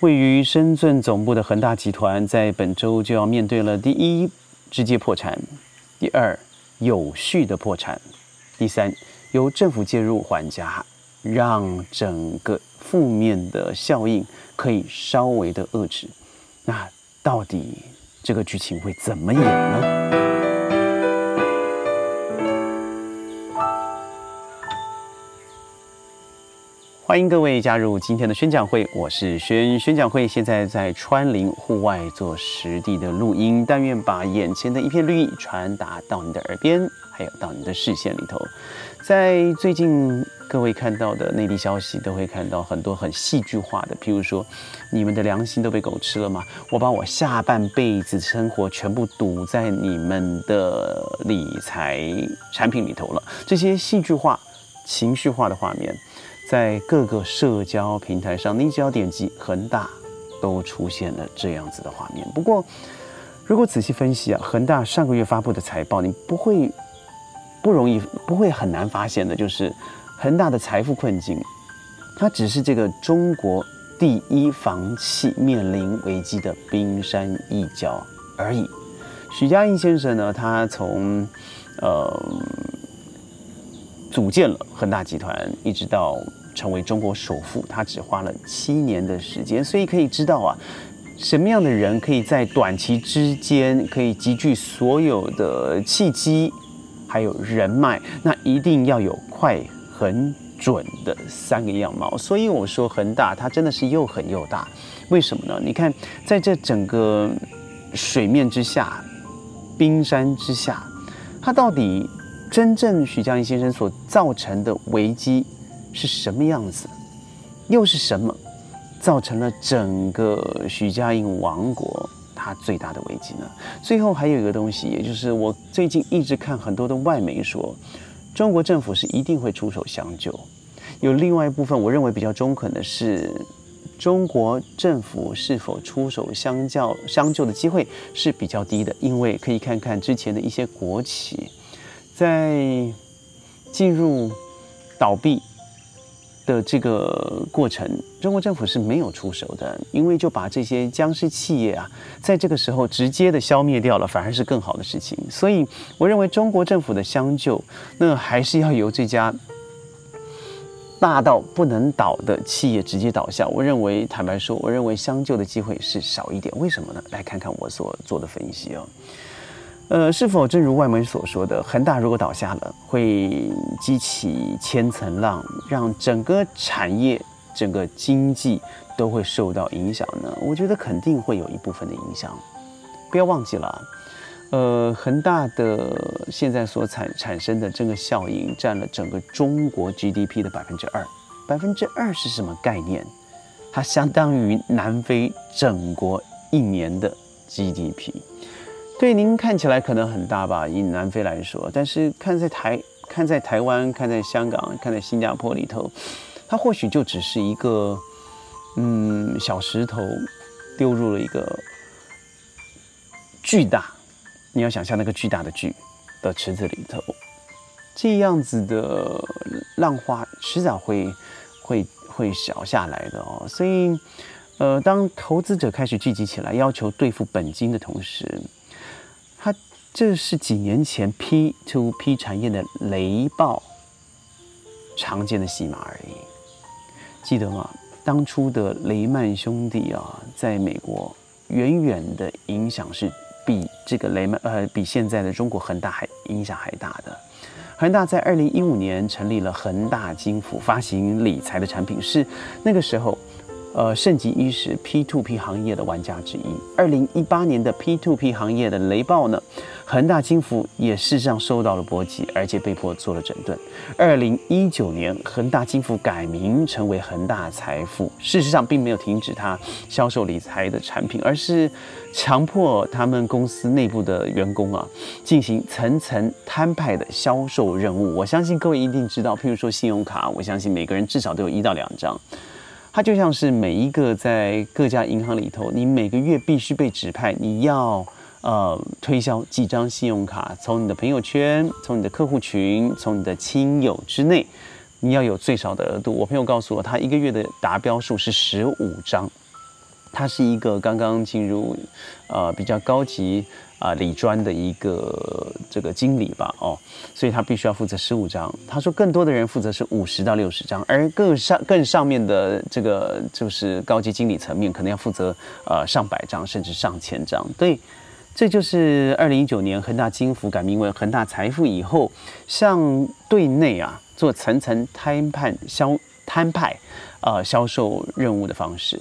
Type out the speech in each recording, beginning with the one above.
位于深圳总部的恒大集团，在本周就要面对了第一直接破产，第二有序的破产，第三由政府介入缓夹，让整个负面的效应可以稍微的遏制。那到底这个剧情会怎么演呢？欢迎各位加入今天的宣讲会，我是宣宣讲会，现在在川林户外做实地的录音，但愿把眼前的一片绿意传达到你的耳边，还有到你的视线里头。在最近各位看到的内地消息，都会看到很多很戏剧化的，譬如说，你们的良心都被狗吃了吗？我把我下半辈子生活全部赌在你们的理财产品里头了，这些戏剧化、情绪化的画面。在各个社交平台上，你只要点击恒大，都出现了这样子的画面。不过，如果仔细分析啊，恒大上个月发布的财报，你不会不容易，不会很难发现的，就是恒大的财富困境，它只是这个中国第一房企面临危机的冰山一角而已。许家印先生呢，他从呃。组建了恒大集团，一直到成为中国首富，他只花了七年的时间。所以可以知道啊，什么样的人可以在短期之间可以集聚所有的契机，还有人脉，那一定要有快、很准的三个样貌。所以我说恒大，它真的是又狠又大。为什么呢？你看，在这整个水面之下、冰山之下，它到底？真正许家印先生所造成的危机是什么样子？又是什么造成了整个许家印王国它最大的危机呢？最后还有一个东西，也就是我最近一直看很多的外媒说，中国政府是一定会出手相救。有另外一部分，我认为比较中肯的是，中国政府是否出手相较相救的机会是比较低的，因为可以看看之前的一些国企。在进入倒闭的这个过程，中国政府是没有出手的，因为就把这些僵尸企业啊，在这个时候直接的消灭掉了，反而是更好的事情。所以，我认为中国政府的相救，那还是要由这家大到不能倒的企业直接倒下。我认为，坦白说，我认为相救的机会是少一点。为什么呢？来看看我所做的分析哦。呃，是否正如外媒所说的，恒大如果倒下了，会激起千层浪，让整个产业、整个经济都会受到影响呢？我觉得肯定会有一部分的影响。不要忘记了，呃，恒大的现在所产产生的这个效应，占了整个中国 GDP 的百分之二。百分之二是什么概念？它相当于南非整国一年的 GDP。对您看起来可能很大吧，以南非来说，但是看在台、看在台湾、看在香港、看在新加坡里头，它或许就只是一个嗯小石头丢入了一个巨大，你要想象那个巨大的巨的池子里头，这样子的浪花迟早会会会小下来的哦。所以，呃，当投资者开始聚集起来，要求兑付本金的同时，这是几年前 P to P 产业的雷暴常见的戏码而已，记得吗？当初的雷曼兄弟啊，在美国远远的影响是比这个雷曼呃比现在的中国恒大还影响还大的。恒大在二零一五年成立了恒大金服，发行理财的产品，是那个时候。呃，盛极一时 P to P 行业的玩家之一。二零一八年的 P to P 行业的雷暴呢，恒大金服也事实上受到了波及，而且被迫做了整顿。二零一九年，恒大金服改名成为恒大财富，事实上并没有停止它销售理财的产品，而是强迫他们公司内部的员工啊，进行层层摊派的销售任务。我相信各位一定知道，譬如说信用卡，我相信每个人至少都有一到两张。它就像是每一个在各家银行里头，你每个月必须被指派，你要呃推销几张信用卡，从你的朋友圈、从你的客户群、从你的亲友之内，你要有最少的额度。我朋友告诉我，他一个月的达标数是十五张，他是一个刚刚进入呃比较高级啊理专的一个这个经理吧，哦，所以他必须要负责十五张。他说更多的人负责是五十到六十张，而更上更上面的这个就是高级经理层面，可能要负责呃上百张甚至上千张。对，这就是二零一九年恒大金服改名为恒大财富以后，向对内啊做层层摊判销摊派呃销售任务的方式。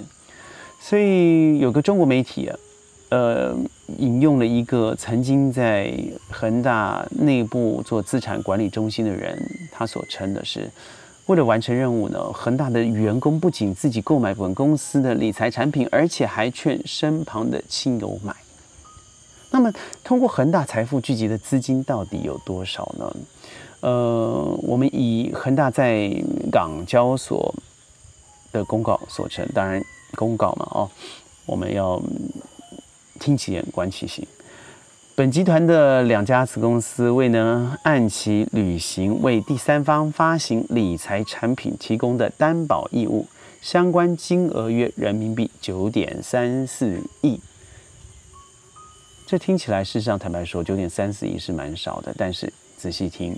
所以有个中国媒体，呃，引用了一个曾经在恒大内部做资产管理中心的人，他所称的是，为了完成任务呢，恒大的员工不仅自己购买本公司的理财产品，而且还劝身旁的亲友买。那么，通过恒大财富聚集的资金到底有多少呢？呃，我们以恒大在港交所的公告所称，当然。公告嘛，哦，我们要听其言，观其行。本集团的两家子公司未能按期履行为第三方发行理财产品提供的担保义务，相关金额约人民币九点三四亿。这听起来，事实上坦白说，九点三四亿是蛮少的，但是仔细听。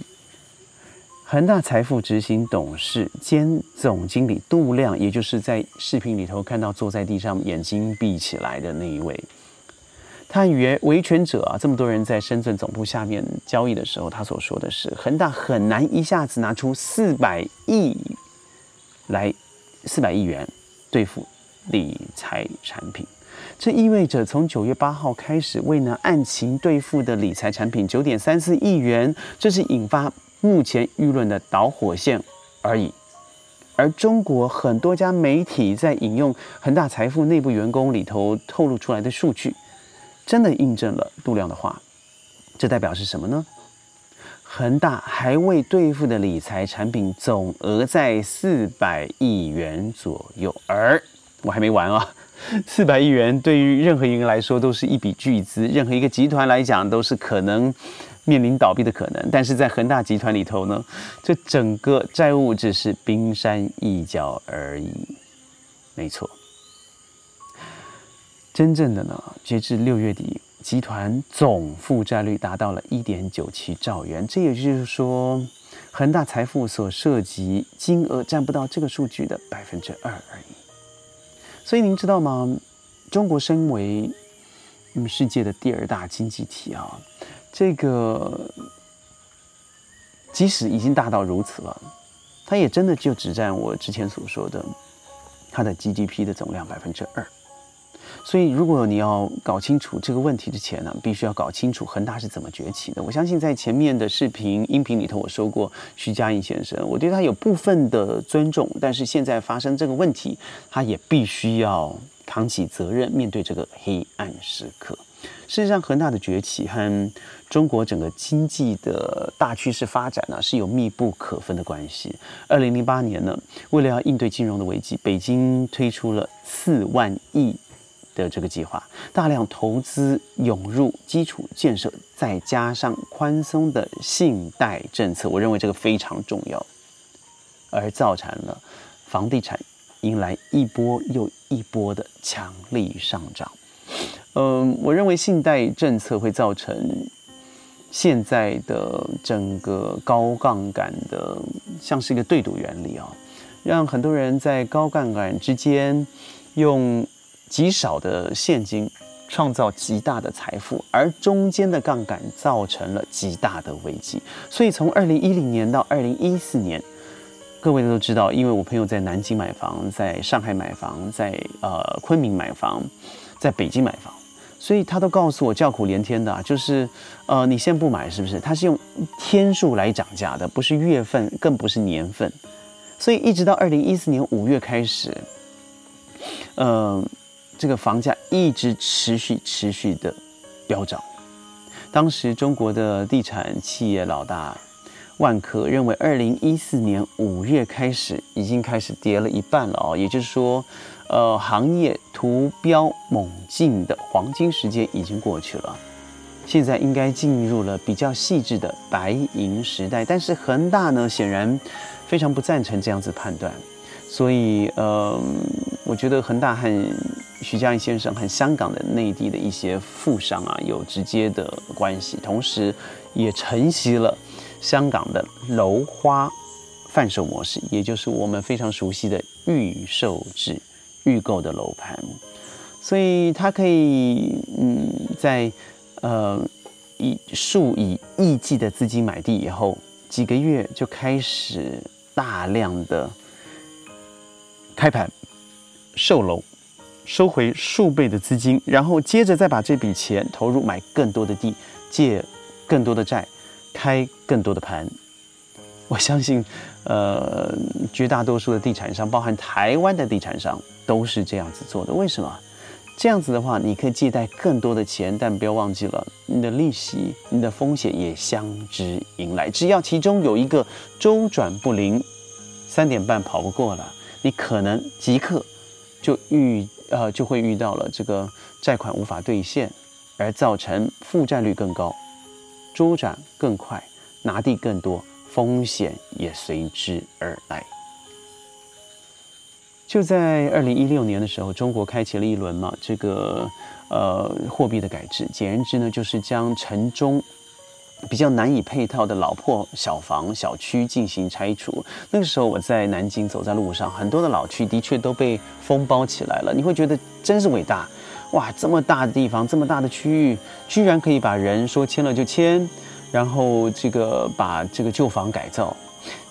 恒大财富执行董事兼总经理杜亮，也就是在视频里头看到坐在地上眼睛闭起来的那一位，他与维权者啊，这么多人在深圳总部下面交易的时候，他所说的是，恒大很难一下子拿出四百亿来四百亿元兑付理财产品，这意味着从九月八号开始未能按期兑付的理财产品九点三四亿元，这是引发。目前舆论的导火线而已，而中国很多家媒体在引用恒大财富内部员工里头透露出来的数据，真的印证了杜亮的话。这代表是什么呢？恒大还未兑付的理财产品总额在四百亿元左右，而我还没完啊！四百亿元对于任何一个人来说都是一笔巨资，任何一个集团来讲都是可能。面临倒闭的可能，但是在恒大集团里头呢，这整个债务只是冰山一角而已。没错，真正的呢，截至六月底，集团总负债率达到了一点九七兆元，这也就是说，恒大财富所涉及金额占不到这个数据的百分之二而已。所以您知道吗？中国身为嗯世界的第二大经济体啊。这个即使已经大到如此了，它也真的就只占我之前所说的它的 GDP 的总量百分之二。所以，如果你要搞清楚这个问题之前呢，必须要搞清楚恒大是怎么崛起的。我相信在前面的视频、音频里头，我说过徐家印先生，我对他有部分的尊重，但是现在发生这个问题，他也必须要扛起责任，面对这个黑暗时刻。事实上，恒大的崛起和中国整个经济的大趋势发展呢是有密不可分的关系。二零零八年呢，为了要应对金融的危机，北京推出了四万亿的这个计划，大量投资涌入基础建设，再加上宽松的信贷政策，我认为这个非常重要，而造成了房地产迎来一波又一波的强力上涨。嗯，我认为信贷政策会造成现在的整个高杠杆的，像是一个对赌原理啊，让很多人在高杠杆之间用极少的现金创造极大的财富，而中间的杠杆造成了极大的危机。所以从二零一零年到二零一四年，各位都知道，因为我朋友在南京买房，在上海买房，在呃昆明买房，在北京买房。所以他都告诉我叫苦连天的，就是，呃，你先不买是不是？他是用天数来涨价的，不是月份，更不是年份。所以一直到二零一四年五月开始，呃，这个房价一直持续持续的飙涨。当时中国的地产企业老大万科认为，二零一四年五月开始已经开始跌了一半了哦，也就是说。呃，行业图标猛进的黄金时间已经过去了，现在应该进入了比较细致的白银时代。但是恒大呢，显然非常不赞成这样子判断，所以呃，我觉得恒大和徐家印先生和香港的内地的一些富商啊有直接的关系，同时也承袭了香港的楼花贩售模式，也就是我们非常熟悉的预售制预购的楼盘。所以他可以嗯，在呃以数以亿计的资金买地以后，几个月就开始大量的开盘售楼。收回数倍的资金，然后接着再把这笔钱投入买更多的地，借更多的债，开更多的盘。我相信，呃，绝大多数的地产商，包含台湾的地产商，都是这样子做的。为什么？这样子的话，你可以借贷更多的钱，但不要忘记了，你的利息、你的风险也相之迎来。只要其中有一个周转不灵，三点半跑不过了，你可能即刻就遇。呃，就会遇到了这个债款无法兑现，而造成负债率更高，周转更快，拿地更多，风险也随之而来。就在二零一六年的时候，中国开启了一轮嘛，这个呃货币的改制，简言之呢，就是将城中。比较难以配套的老破小房小区进行拆除。那个时候我在南京走在路上，很多的老区的确都被封包起来了。你会觉得真是伟大，哇！这么大的地方，这么大的区域，居然可以把人说迁了就迁，然后这个把这个旧房改造。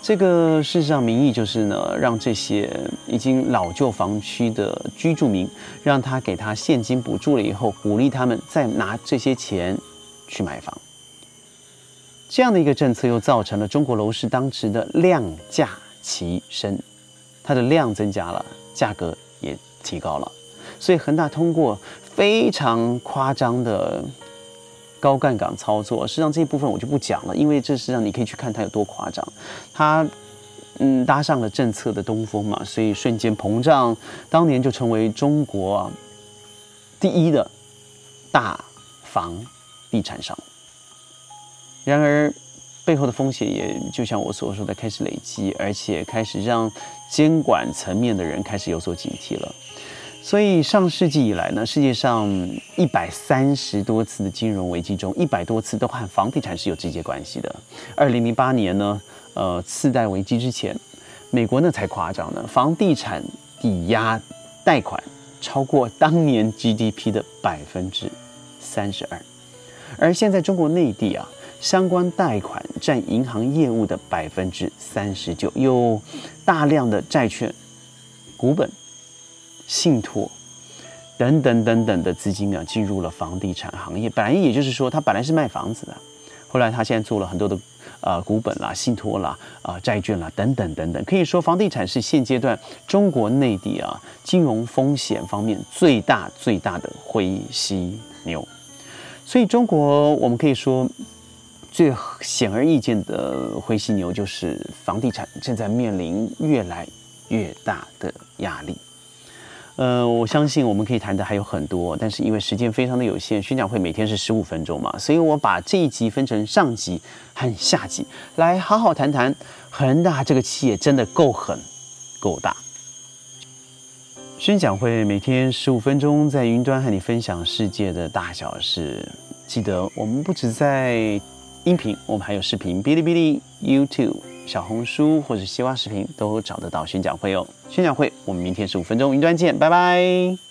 这个事实上名义就是呢，让这些已经老旧房区的居住民，让他给他现金补助了以后，鼓励他们再拿这些钱去买房。这样的一个政策又造成了中国楼市当时的量价齐升，它的量增加了，价格也提高了。所以恒大通过非常夸张的高杠杆操作，实际上这一部分我就不讲了，因为这实际上你可以去看它有多夸张。它嗯搭上了政策的东风嘛，所以瞬间膨胀，当年就成为中国第一的大房地产商。然而，背后的风险也就像我所说的，开始累积，而且开始让监管层面的人开始有所警惕了。所以，上世纪以来呢，世界上一百三十多次的金融危机中，一百多次都和房地产是有直接关系的。二零零八年呢，呃，次贷危机之前，美国呢才夸张呢，房地产抵押贷款超过当年 GDP 的百分之三十二，而现在中国内地啊。相关贷款占银行业务的百分之三十九，有大量的债券、股本、信托等等等等的资金啊，进入了房地产行业。本来也就是说，他本来是卖房子的，后来他现在做了很多的呃股本啦、信托啦、啊债券啦等等等等。可以说，房地产是现阶段中国内地啊金融风险方面最大最大的灰犀牛。所以，中国我们可以说。最显而易见的灰犀牛就是房地产正在面临越来越大的压力。呃，我相信我们可以谈的还有很多，但是因为时间非常的有限，宣讲会每天是十五分钟嘛，所以我把这一集分成上集和下集，来好好谈谈恒大这个企业真的够狠、够大。宣讲会每天十五分钟，在云端和你分享世界的大小事。记得我们不止在。音频，我们还有视频，哔哩哔哩、YouTube、小红书或者西瓜视频都找得到宣讲会哦。宣讲会，我们明天十五分钟云端见，拜拜。